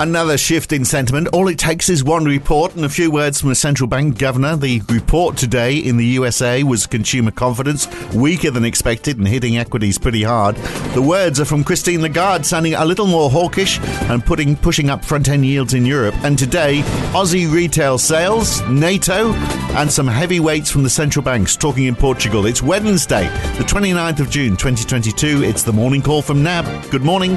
Another shift in sentiment. All it takes is one report and a few words from a central bank governor. The report today in the USA was consumer confidence, weaker than expected and hitting equities pretty hard. The words are from Christine Lagarde, sounding a little more hawkish and putting pushing up front end yields in Europe. And today, Aussie retail sales, NATO, and some heavyweights from the central banks talking in Portugal. It's Wednesday, the 29th of June, 2022. It's the morning call from NAB. Good morning.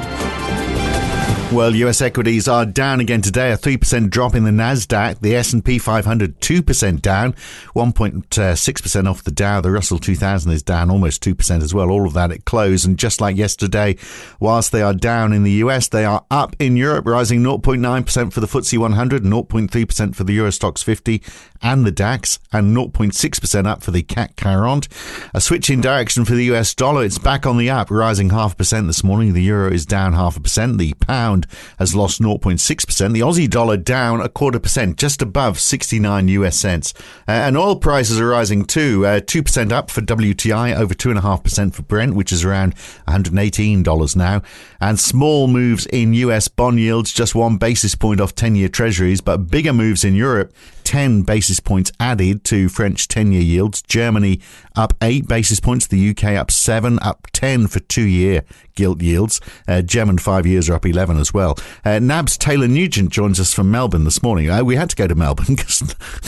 Well, US equities are down again today, a 3% drop in the Nasdaq, the S&P 500 2% down, 1.6% off the Dow, the Russell 2000 is down almost 2% as well, all of that at close and just like yesterday, whilst they are down in the US, they are up in Europe, rising 0.9% for the FTSE 100, 0.3% for the Eurostoxx 50 and the DAX and 0.6% up for the CAC 40. A switch in direction for the US dollar, it's back on the up, rising half percent this morning. The euro is down half a percent, the pound has lost 0.6%. The Aussie dollar down a quarter percent, just above 69 US cents. Uh, and oil prices are rising too, uh, 2% up for WTI, over 2.5% for Brent, which is around $118 now. And small moves in US bond yields, just one basis point off 10 year treasuries, but bigger moves in Europe. 10 basis points added to French 10 year yields. Germany up 8 basis points. The UK up 7, up 10 for two year gilt yields. Uh, German 5 years are up 11 as well. Uh, NAB's Taylor Nugent joins us from Melbourne this morning. Uh, we had to go to Melbourne because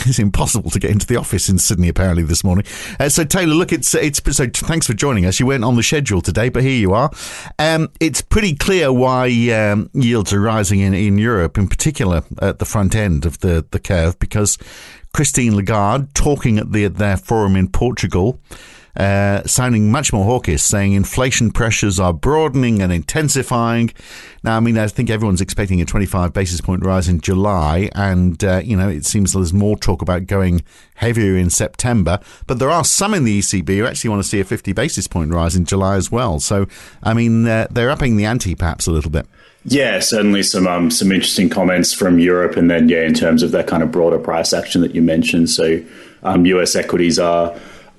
it's impossible to get into the office in Sydney apparently this morning. Uh, so, Taylor, look, it's, it's so thanks for joining us. You weren't on the schedule today, but here you are. Um, it's pretty clear why um, yields are rising in, in Europe, in particular at the front end of the, the curve, because was Christine Lagarde talking at, the, at their forum in Portugal. Uh, sounding much more hawkish, saying inflation pressures are broadening and intensifying. Now, I mean, I think everyone's expecting a 25 basis point rise in July, and, uh, you know, it seems there's more talk about going heavier in September. But there are some in the ECB who actually want to see a 50 basis point rise in July as well. So, I mean, uh, they're upping the ante perhaps a little bit. Yeah, certainly some um, some interesting comments from Europe, and then yeah, in terms of that kind of broader price action that you mentioned. So, um, U.S. equities are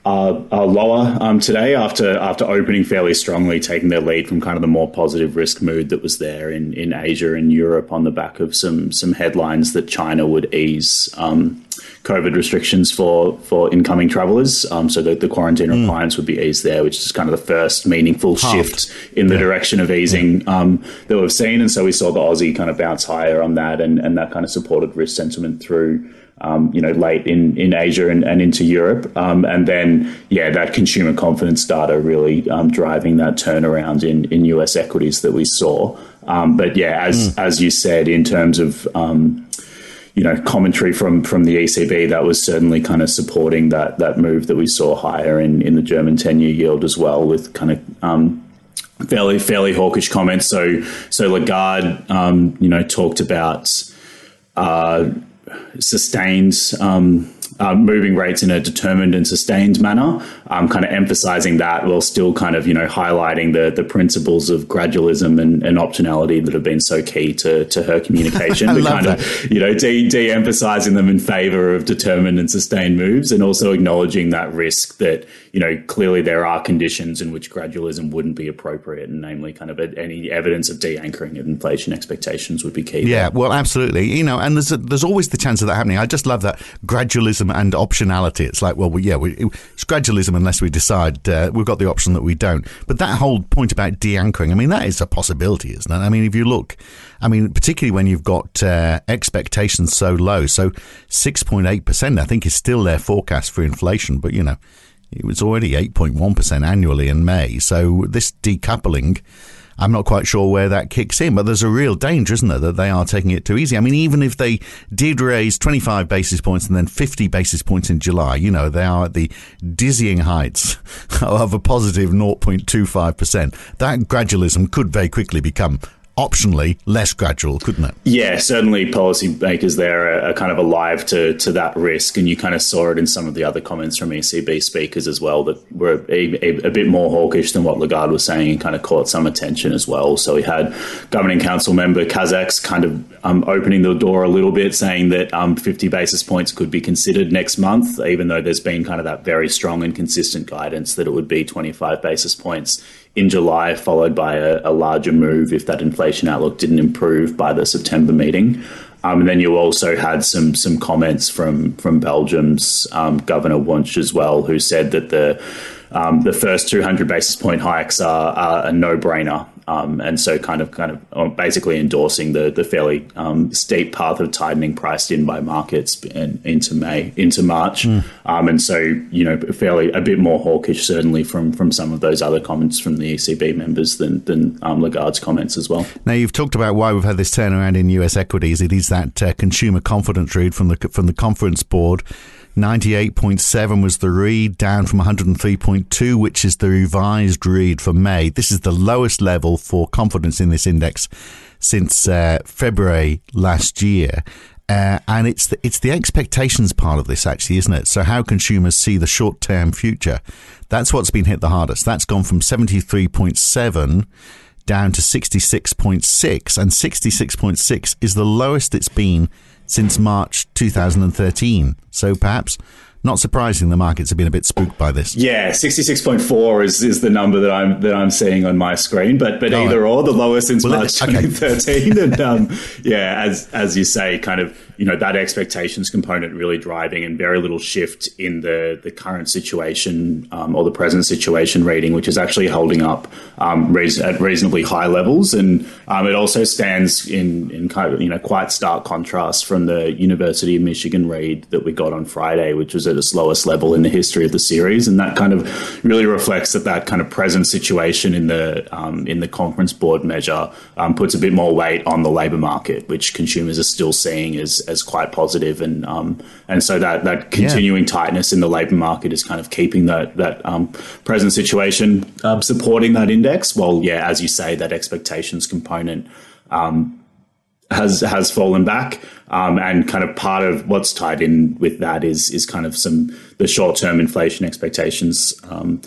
are, are lower um, today after after opening fairly strongly, taking their lead from kind of the more positive risk mood that was there in, in Asia and Europe on the back of some some headlines that China would ease um, COVID restrictions for for incoming travellers. Um, so that the quarantine mm. requirements would be eased there, which is kind of the first meaningful Halved. shift in the yeah. direction of easing yeah. um, that we've seen. And so we saw the Aussie kind of bounce higher on that, and, and that kind of supported risk sentiment through. Um, you know, late in, in Asia and, and into Europe. Um, and then, yeah, that consumer confidence data really um, driving that turnaround in, in US equities that we saw. Um, but yeah, as, mm. as you said, in terms of, um, you know commentary from from the ECB that was certainly kind of supporting that that move that we saw higher in in the German ten year yield as well, with kind of um, fairly fairly hawkish comments. So so Lagarde, um, you know, talked about uh, sustained. Um, uh, moving rates in a determined and sustained manner, um, kind of emphasizing that while still kind of, you know, highlighting the the principles of gradualism and, and optionality that have been so key to, to her communication. I kind that. of, you know, de, de-emphasizing them in favor of determined and sustained moves and also acknowledging that risk that, you know, clearly there are conditions in which gradualism wouldn't be appropriate and namely kind of any evidence of de-anchoring of inflation expectations would be key. Yeah, well, absolutely. You know, and there's, a, there's always the chance of that happening. I just love that gradualism and optionality. It's like, well, we, yeah, we, it's gradualism unless we decide uh, we've got the option that we don't. But that whole point about de-anchoring, I mean, that is a possibility, isn't it? I mean, if you look, I mean, particularly when you've got uh, expectations so low, so 6.8%, I think, is still their forecast for inflation. But, you know, it was already 8.1% annually in May. So this decoupling I'm not quite sure where that kicks in, but there's a real danger, isn't there, that they are taking it too easy. I mean, even if they did raise 25 basis points and then 50 basis points in July, you know, they are at the dizzying heights of a positive 0.25%. That gradualism could very quickly become optionally less gradual, couldn't it? Yeah, certainly policymakers there are, are, kind of alive to, to that risk. And you kind of saw it in some of the other comments from ECB speakers as well that were a, a, a, bit more hawkish than what Lagarde was saying and kind of caught some attention as well. So we had governing council member Kazaks kind of um, opening the door a little bit, saying that um, 50 basis points could be considered next month, even though there's been kind of that very strong and consistent guidance that it would be 25 basis points in July, followed by a, a, larger move if that inflation outlook didn't improve by the September meeting. Um, and then you also had some some comments from from Belgium's um, Governor Wunsch as well, who said that the um, the first 200 basis point hikes are, are a no brainer um, and so kind of kind of uh, basically endorsing the the fairly um, steep path of tightening priced in by markets in, into May into March, mm. um, and so you know fairly a bit more hawkish certainly from from some of those other comments from the ECB members than than um, Lagarde's comments as well. Now you've talked about why we've had this turnaround in U.S. equities. It is that uh, consumer confidence read from the from the conference board. 98.7 was the read, down from 103.2, which is the revised read for May. This is the lowest level for confidence in this index since uh, February last year. Uh, and it's the, it's the expectations part of this, actually, isn't it? So, how consumers see the short term future. That's what's been hit the hardest. That's gone from 73.7 down to 66.6, and 66.6 is the lowest it's been since March 2013. So perhaps not surprising the markets have been a bit spooked by this. Yeah, 66.4 is, is the number that I'm that I'm seeing on my screen, but but oh, either or the lowest since well, March okay. 2013 and um, yeah, as as you say kind of you know that expectations component really driving and very little shift in the the current situation um, or the present situation rating, which is actually holding up um, at reasonably high levels, and um, it also stands in in kind of you know quite stark contrast from the University of Michigan read that we got on Friday, which was at its lowest level in the history of the series, and that kind of really reflects that that kind of present situation in the um, in the conference board measure um, puts a bit more weight on the labour market, which consumers are still seeing as as quite positive, and um, and so that that continuing yeah. tightness in the labour market is kind of keeping that that um, present situation um, supporting that index. Well, yeah, as you say, that expectations component um, has has fallen back, um, and kind of part of what's tied in with that is is kind of some the short term inflation expectations. Um,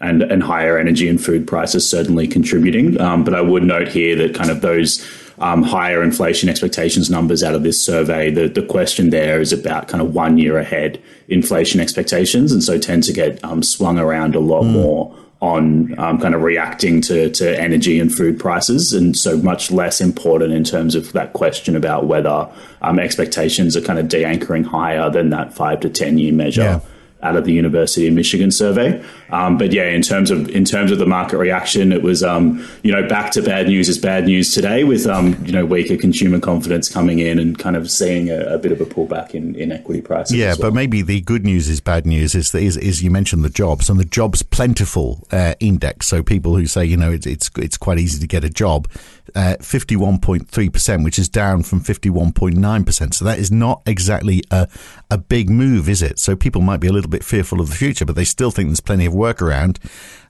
and, and higher energy and food prices certainly contributing. Um, but I would note here that kind of those um, higher inflation expectations numbers out of this survey, the, the question there is about kind of one year ahead inflation expectations, and so tend to get um, swung around a lot mm. more on um, kind of reacting to, to energy and food prices, and so much less important in terms of that question about whether um, expectations are kind of de-anchoring higher than that five to ten year measure. Yeah out of the University of Michigan survey. Um, but yeah, in terms of in terms of the market reaction, it was um, you know back to bad news is bad news today with um, you know weaker consumer confidence coming in and kind of seeing a, a bit of a pullback in, in equity prices. Yeah, well. but maybe the good news is bad news is, is is you mentioned the jobs and the jobs plentiful uh, index. So people who say you know it's it's it's quite easy to get a job, uh, fifty one point three percent, which is down from fifty one point nine percent. So that is not exactly a a big move, is it? So people might be a little bit fearful of the future, but they still think there's plenty of work around.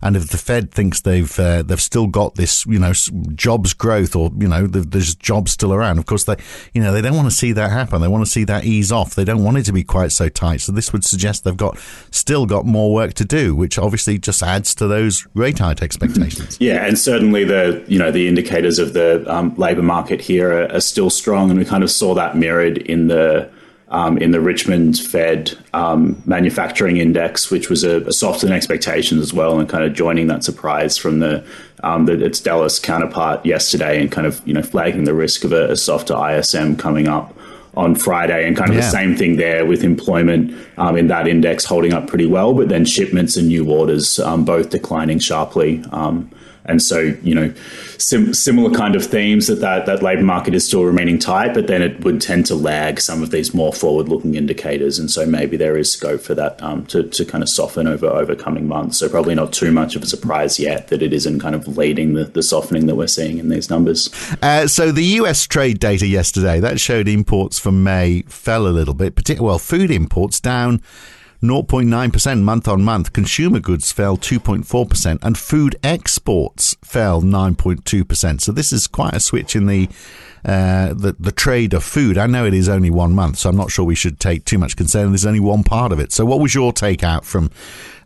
And if the Fed thinks they've uh, they've still got this, you know, jobs growth, or you know, there's jobs still around. Of course, they, you know, they don't want to see that happen. They want to see that ease off. They don't want it to be quite so tight. So this would suggest they've got still got more work to do, which obviously just adds to those rate hike expectations. Yeah, and certainly the you know the indicators of the um, labour market here are, are still strong, and we kind of saw that mirrored in the um, in the Richmond Fed um, manufacturing index, which was a, a, softer than expectations as well, and kind of joining that surprise from the, um, the its Dallas counterpart yesterday, and kind of you know flagging the risk of a, a softer ISM coming up on Friday, and kind of yeah. the same thing there with employment um, in that index holding up pretty well, but then shipments and new orders um, both declining sharply. And so, you know, sim- similar kind of themes that, that that labour market is still remaining tight, but then it would tend to lag some of these more forward-looking indicators, and so maybe there is scope for that um, to to kind of soften over over coming months. So probably not too much of a surprise yet that it isn't kind of leading the, the softening that we're seeing in these numbers. Uh, so the U.S. trade data yesterday that showed imports for May fell a little bit, particularly well, food imports down 0.9% month on month. Consumer goods fell 2.4%, and food exports fell 9.2%. So this is quite a switch in the uh, the, the trade of food. I know it is only one month, so I'm not sure we should take too much concern. There's only one part of it. So, what was your take out from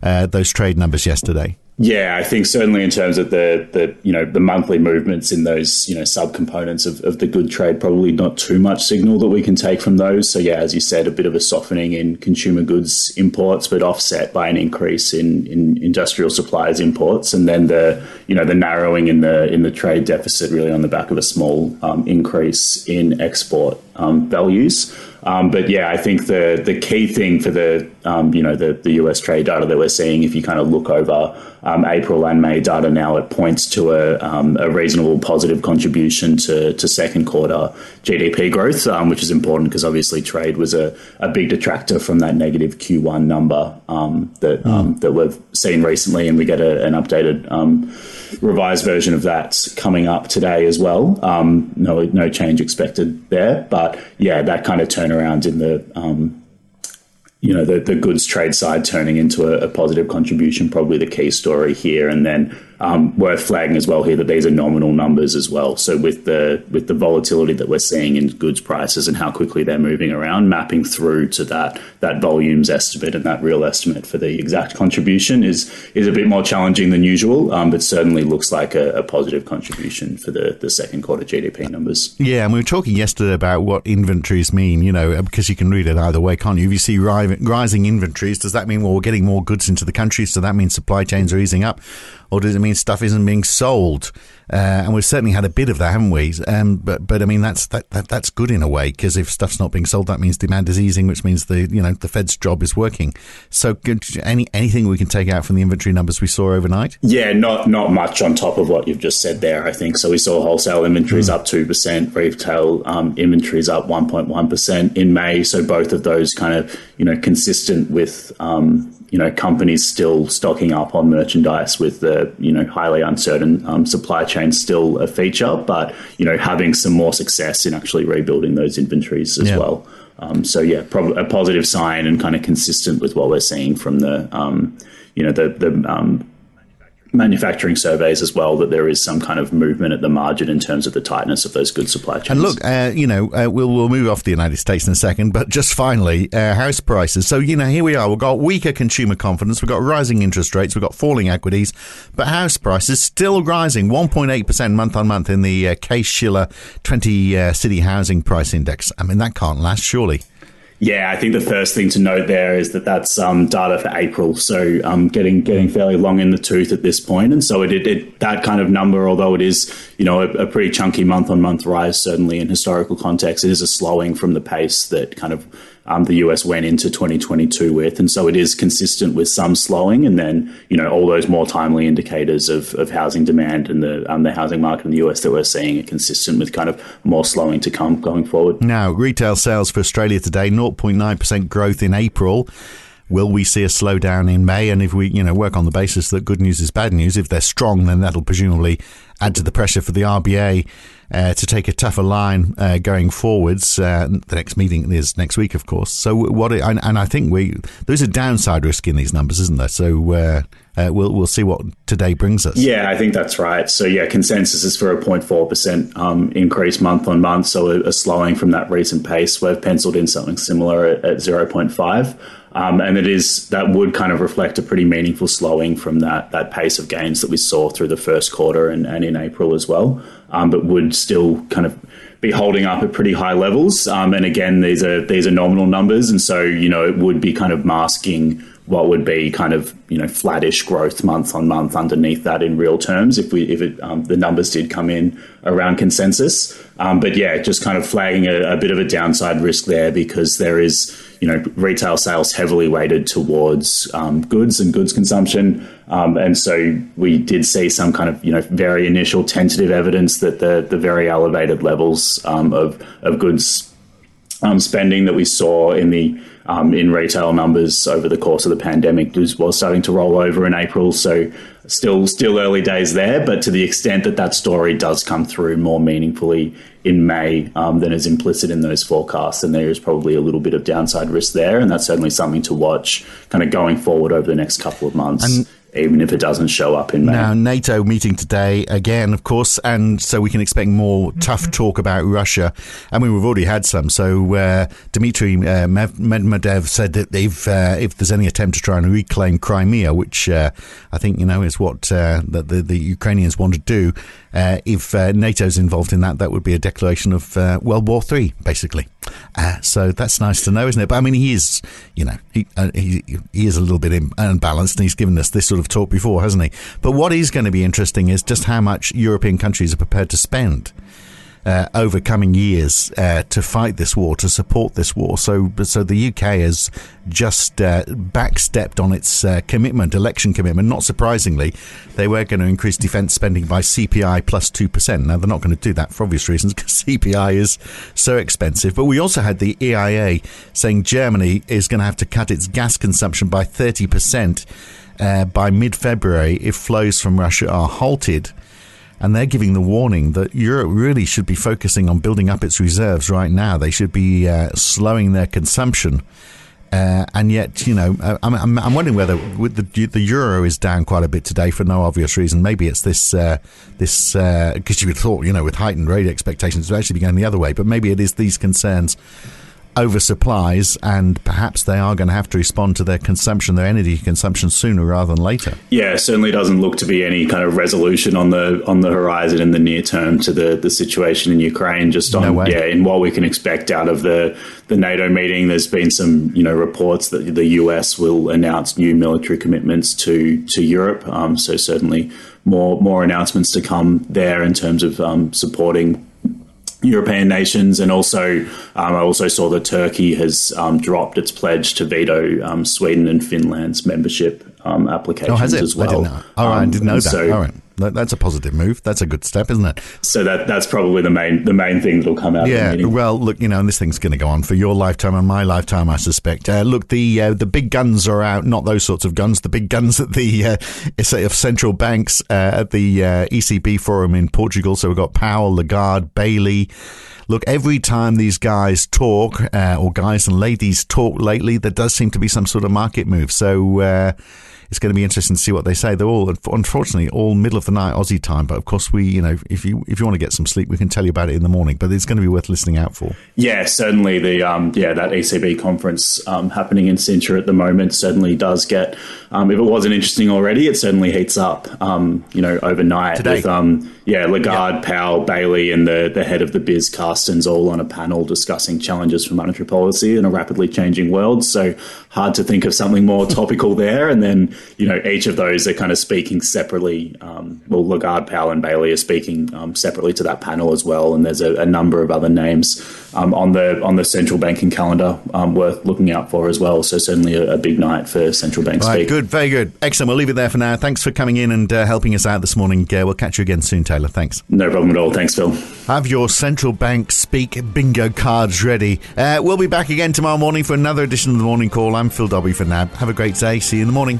uh, those trade numbers yesterday? Yeah, I think certainly in terms of the the you know the monthly movements in those you know subcomponents of, of the good trade, probably not too much signal that we can take from those. So yeah, as you said, a bit of a softening in consumer goods imports, but offset by an increase in, in industrial supplies imports, and then the you know the narrowing in the in the trade deficit really on the back of a small um, increase in export um, values. Um, but yeah, I think the the key thing for the um, you know the, the US trade data that we're seeing, if you kind of look over um, April and May data now, it points to a, um, a reasonable positive contribution to, to second quarter GDP growth, um, which is important because obviously trade was a, a big detractor from that negative Q1 number um, that mm. that we've seen recently, and we get a, an updated revised version of that coming up today as well. Um, no, no change expected there, but yeah, that kind of turnaround in the um, you know the, the goods trade side turning into a, a, positive contribution probably the key story here and then um, worth flagging as well here that these are nominal numbers as well. So with the with the volatility that we're seeing in goods prices and how quickly they're moving around mapping through to that that volumes estimate and that real estimate for the exact contribution is is a bit more challenging than usual um, but certainly looks like a, a, positive contribution for the, the second quarter GDP numbers. Yeah and we were talking yesterday about what inventories mean you know because you can read it either way can't you? If you see rising inventories, does that mean well we're getting more goods into the country? So that means supply chains are easing up, or does it mean stuff isn't being sold? Uh, and we've certainly had a bit of that, haven't we? Um, but but I mean that's that, that that's good in a way because if stuff's not being sold, that means demand is easing, which means the you know the Fed's job is working. So any anything we can take out from the inventory numbers we saw overnight? Yeah, not not much on top of what you've just said there. I think so. We saw wholesale inventories mm. up two percent, retail um, inventories up one point one percent in May. So both of those kind of you know consistent with um, you know companies still stocking up on merchandise with the you know highly uncertain um, supply chain still a feature, but you know having some more success in actually rebuilding those inventories as yeah. well. Um, so yeah, prob- a positive sign and kind of consistent with what we're seeing from the um, you know the the um, manufacturing surveys as well that there is some kind of movement at the margin in terms of the tightness of those good supply chains. And look, uh, you know, uh, we'll we'll move off the United States in a second, but just finally, uh, house prices. So you know, here we are. We've got weaker consumer confidence. We've got rising interest rates. We've got falling equities, but house prices still rising, 1.8 percent month on month in the uh, Case Shiller 20 uh, City Housing Price Index. I mean, that can't last, surely. Yeah, I think the first thing to note there is that that's um, data for April, so um, getting getting fairly long in the tooth at this point, and so it, it, it that kind of number, although it is you know a, a pretty chunky month on month rise, certainly in historical context, it is a slowing from the pace that kind of um, the US went into 2022 with. And so it is consistent with some slowing. And then, you know, all those more timely indicators of, of housing demand and the, um, the housing market in the US that we're seeing are consistent with kind of more slowing to come going forward. Now, retail sales for Australia today, 0.9% growth in April. Will we see a slowdown in May? And if we, you know, work on the basis that good news is bad news, if they're strong, then that'll presumably add to the pressure for the RBA uh, to take a tougher line uh, going forwards. Uh, the next meeting is next week, of course. So what? And, and, I think we there's a downside risk in these numbers, isn't there? So. Uh, uh, we'll we'll see what today brings us. Yeah, I think that's right. So yeah, consensus is for a 0.4 percent um, increase month on month, so a, a, slowing from that recent pace. We've penciled in something similar at, at 0.5. Um, and it is that would kind of reflect a pretty meaningful slowing from that that pace of gains that we saw through the first quarter and, and in April as well. Um, but would still kind of be holding up at pretty high levels. Um, and again, these are these are nominal numbers, and so you know it would be kind of masking what would be kind of you know flattish growth month on month underneath that in real terms if we if it um, the numbers did come in around consensus. Um, but yeah, just kind of flagging a, a, bit of a downside risk there because there is you know retail sales heavily weighted towards um, goods and goods consumption, um, and so we did see some kind of you know very initial tentative evidence that the the very elevated levels um, of of goods um, spending that we saw in the um, in retail numbers over the course of the pandemic was, was starting to roll over in April. So still still early days there, but to the extent that that story does come through more meaningfully in May um, than is implicit in those forecasts, and there is probably a little bit of downside risk there, and that's certainly something to watch kind of going forward over the next couple of months. And even if it doesn't show up in May. Now, NATO meeting today again, of course, and so we can expect more tough talk about Russia. I mean, we've already had some. So uh, Dmitry uh, Medvedev said that if uh, if there's any attempt to try and reclaim Crimea, which uh, I think you know is what uh, the, the, the Ukrainians want to do, uh, if uh, NATO's involved in that, that would be a declaration of uh, World War Three, basically. Uh, so that's nice to know, isn't it? But I mean, he is, you know, he uh, he, he is a little bit unbalanced, and he's given us this sort of talk before, hasn't he? But what is going to be interesting is just how much European countries are prepared to spend uh, over coming years uh, to fight this war, to support this war. So, so the UK has just uh, backstepped on its uh, commitment, election commitment. Not surprisingly, they were going to increase defence spending by CPI plus two percent. Now they're not going to do that for obvious reasons because CPI is so expensive. But we also had the EIA saying Germany is going to have to cut its gas consumption by thirty percent. Uh, by mid February, if flows from Russia are halted and they're giving the warning that Europe really should be focusing on building up its reserves right now. They should be uh, slowing their consumption. Uh, and yet, you know, I'm, I'm, I'm, wondering whether the the euro is down quite a bit today for no obvious reason. Maybe it's this uh, this because uh, you would thought, you know, with heightened rate expectations, it would actually be going the other way. But maybe it is these concerns oversupplies, and perhaps they are going to have to respond to their consumption, their energy consumption, sooner rather than later. Yeah, certainly doesn't look to be any kind of resolution on the on the horizon in the near term to the the situation in Ukraine. Just on no yeah, in what we can expect out of the the NATO meeting, there's been some you know reports that the US will announce new military commitments to to Europe. Um, so certainly more more announcements to come there in terms of um, supporting European nations, and also um, I also saw that Turkey has um, dropped its pledge to veto um, Sweden and Finland's membership um, applications oh, has it? as well. I didn't know. All right, I didn't know that. So, All right that's a positive move. That's a good step, isn't it? So that that's probably the main the main thing that'll come out. Yeah. Well, look, you know, and this thing's going to go on for your lifetime and my lifetime, I suspect. Uh, look, the uh, the big guns are out. Not those sorts of guns. The big guns at the uh, of central banks uh, at the uh, ECB forum in Portugal. So we've got Powell, Lagarde, Bailey. Look, every time these guys talk, uh, or guys and ladies talk lately, there does seem to be some sort of market move. So it's going to be interesting to see what they say. They're all, unfortunately, all middle of the night Aussie time. But of course, we, you know, if you if you want to get some sleep, we can tell you about it in the morning. But it's going to be worth listening out for. Yeah, certainly the um, yeah that ECB conference um, happening in Sintra at the moment certainly does get. Um, if it wasn't interesting already, it certainly heats up. Um, you know, overnight Today. with um, yeah Lagarde, yeah. Powell, Bailey, and the the head of the BIS Carstens all on a panel discussing challenges for monetary policy in a rapidly changing world. So hard to think of something more topical there. And then you know, each of those are kind of speaking separately. Um, well, Lagarde, Powell, and Bailey are speaking um, separately to that panel as well, and there's a, a number of other names um, on the on the central banking calendar um, worth looking out for as well. So certainly a, a big night for central banks. Right, good, very good, excellent. We'll leave it there for now. Thanks for coming in and uh, helping us out this morning. Uh, we'll catch you again soon, Taylor. Thanks. No problem at all. Thanks, Phil. Have your central bank speak bingo cards ready. Uh, we'll be back again tomorrow morning for another edition of the Morning Call. I'm Phil Dobby for now. Have a great day. See you in the morning.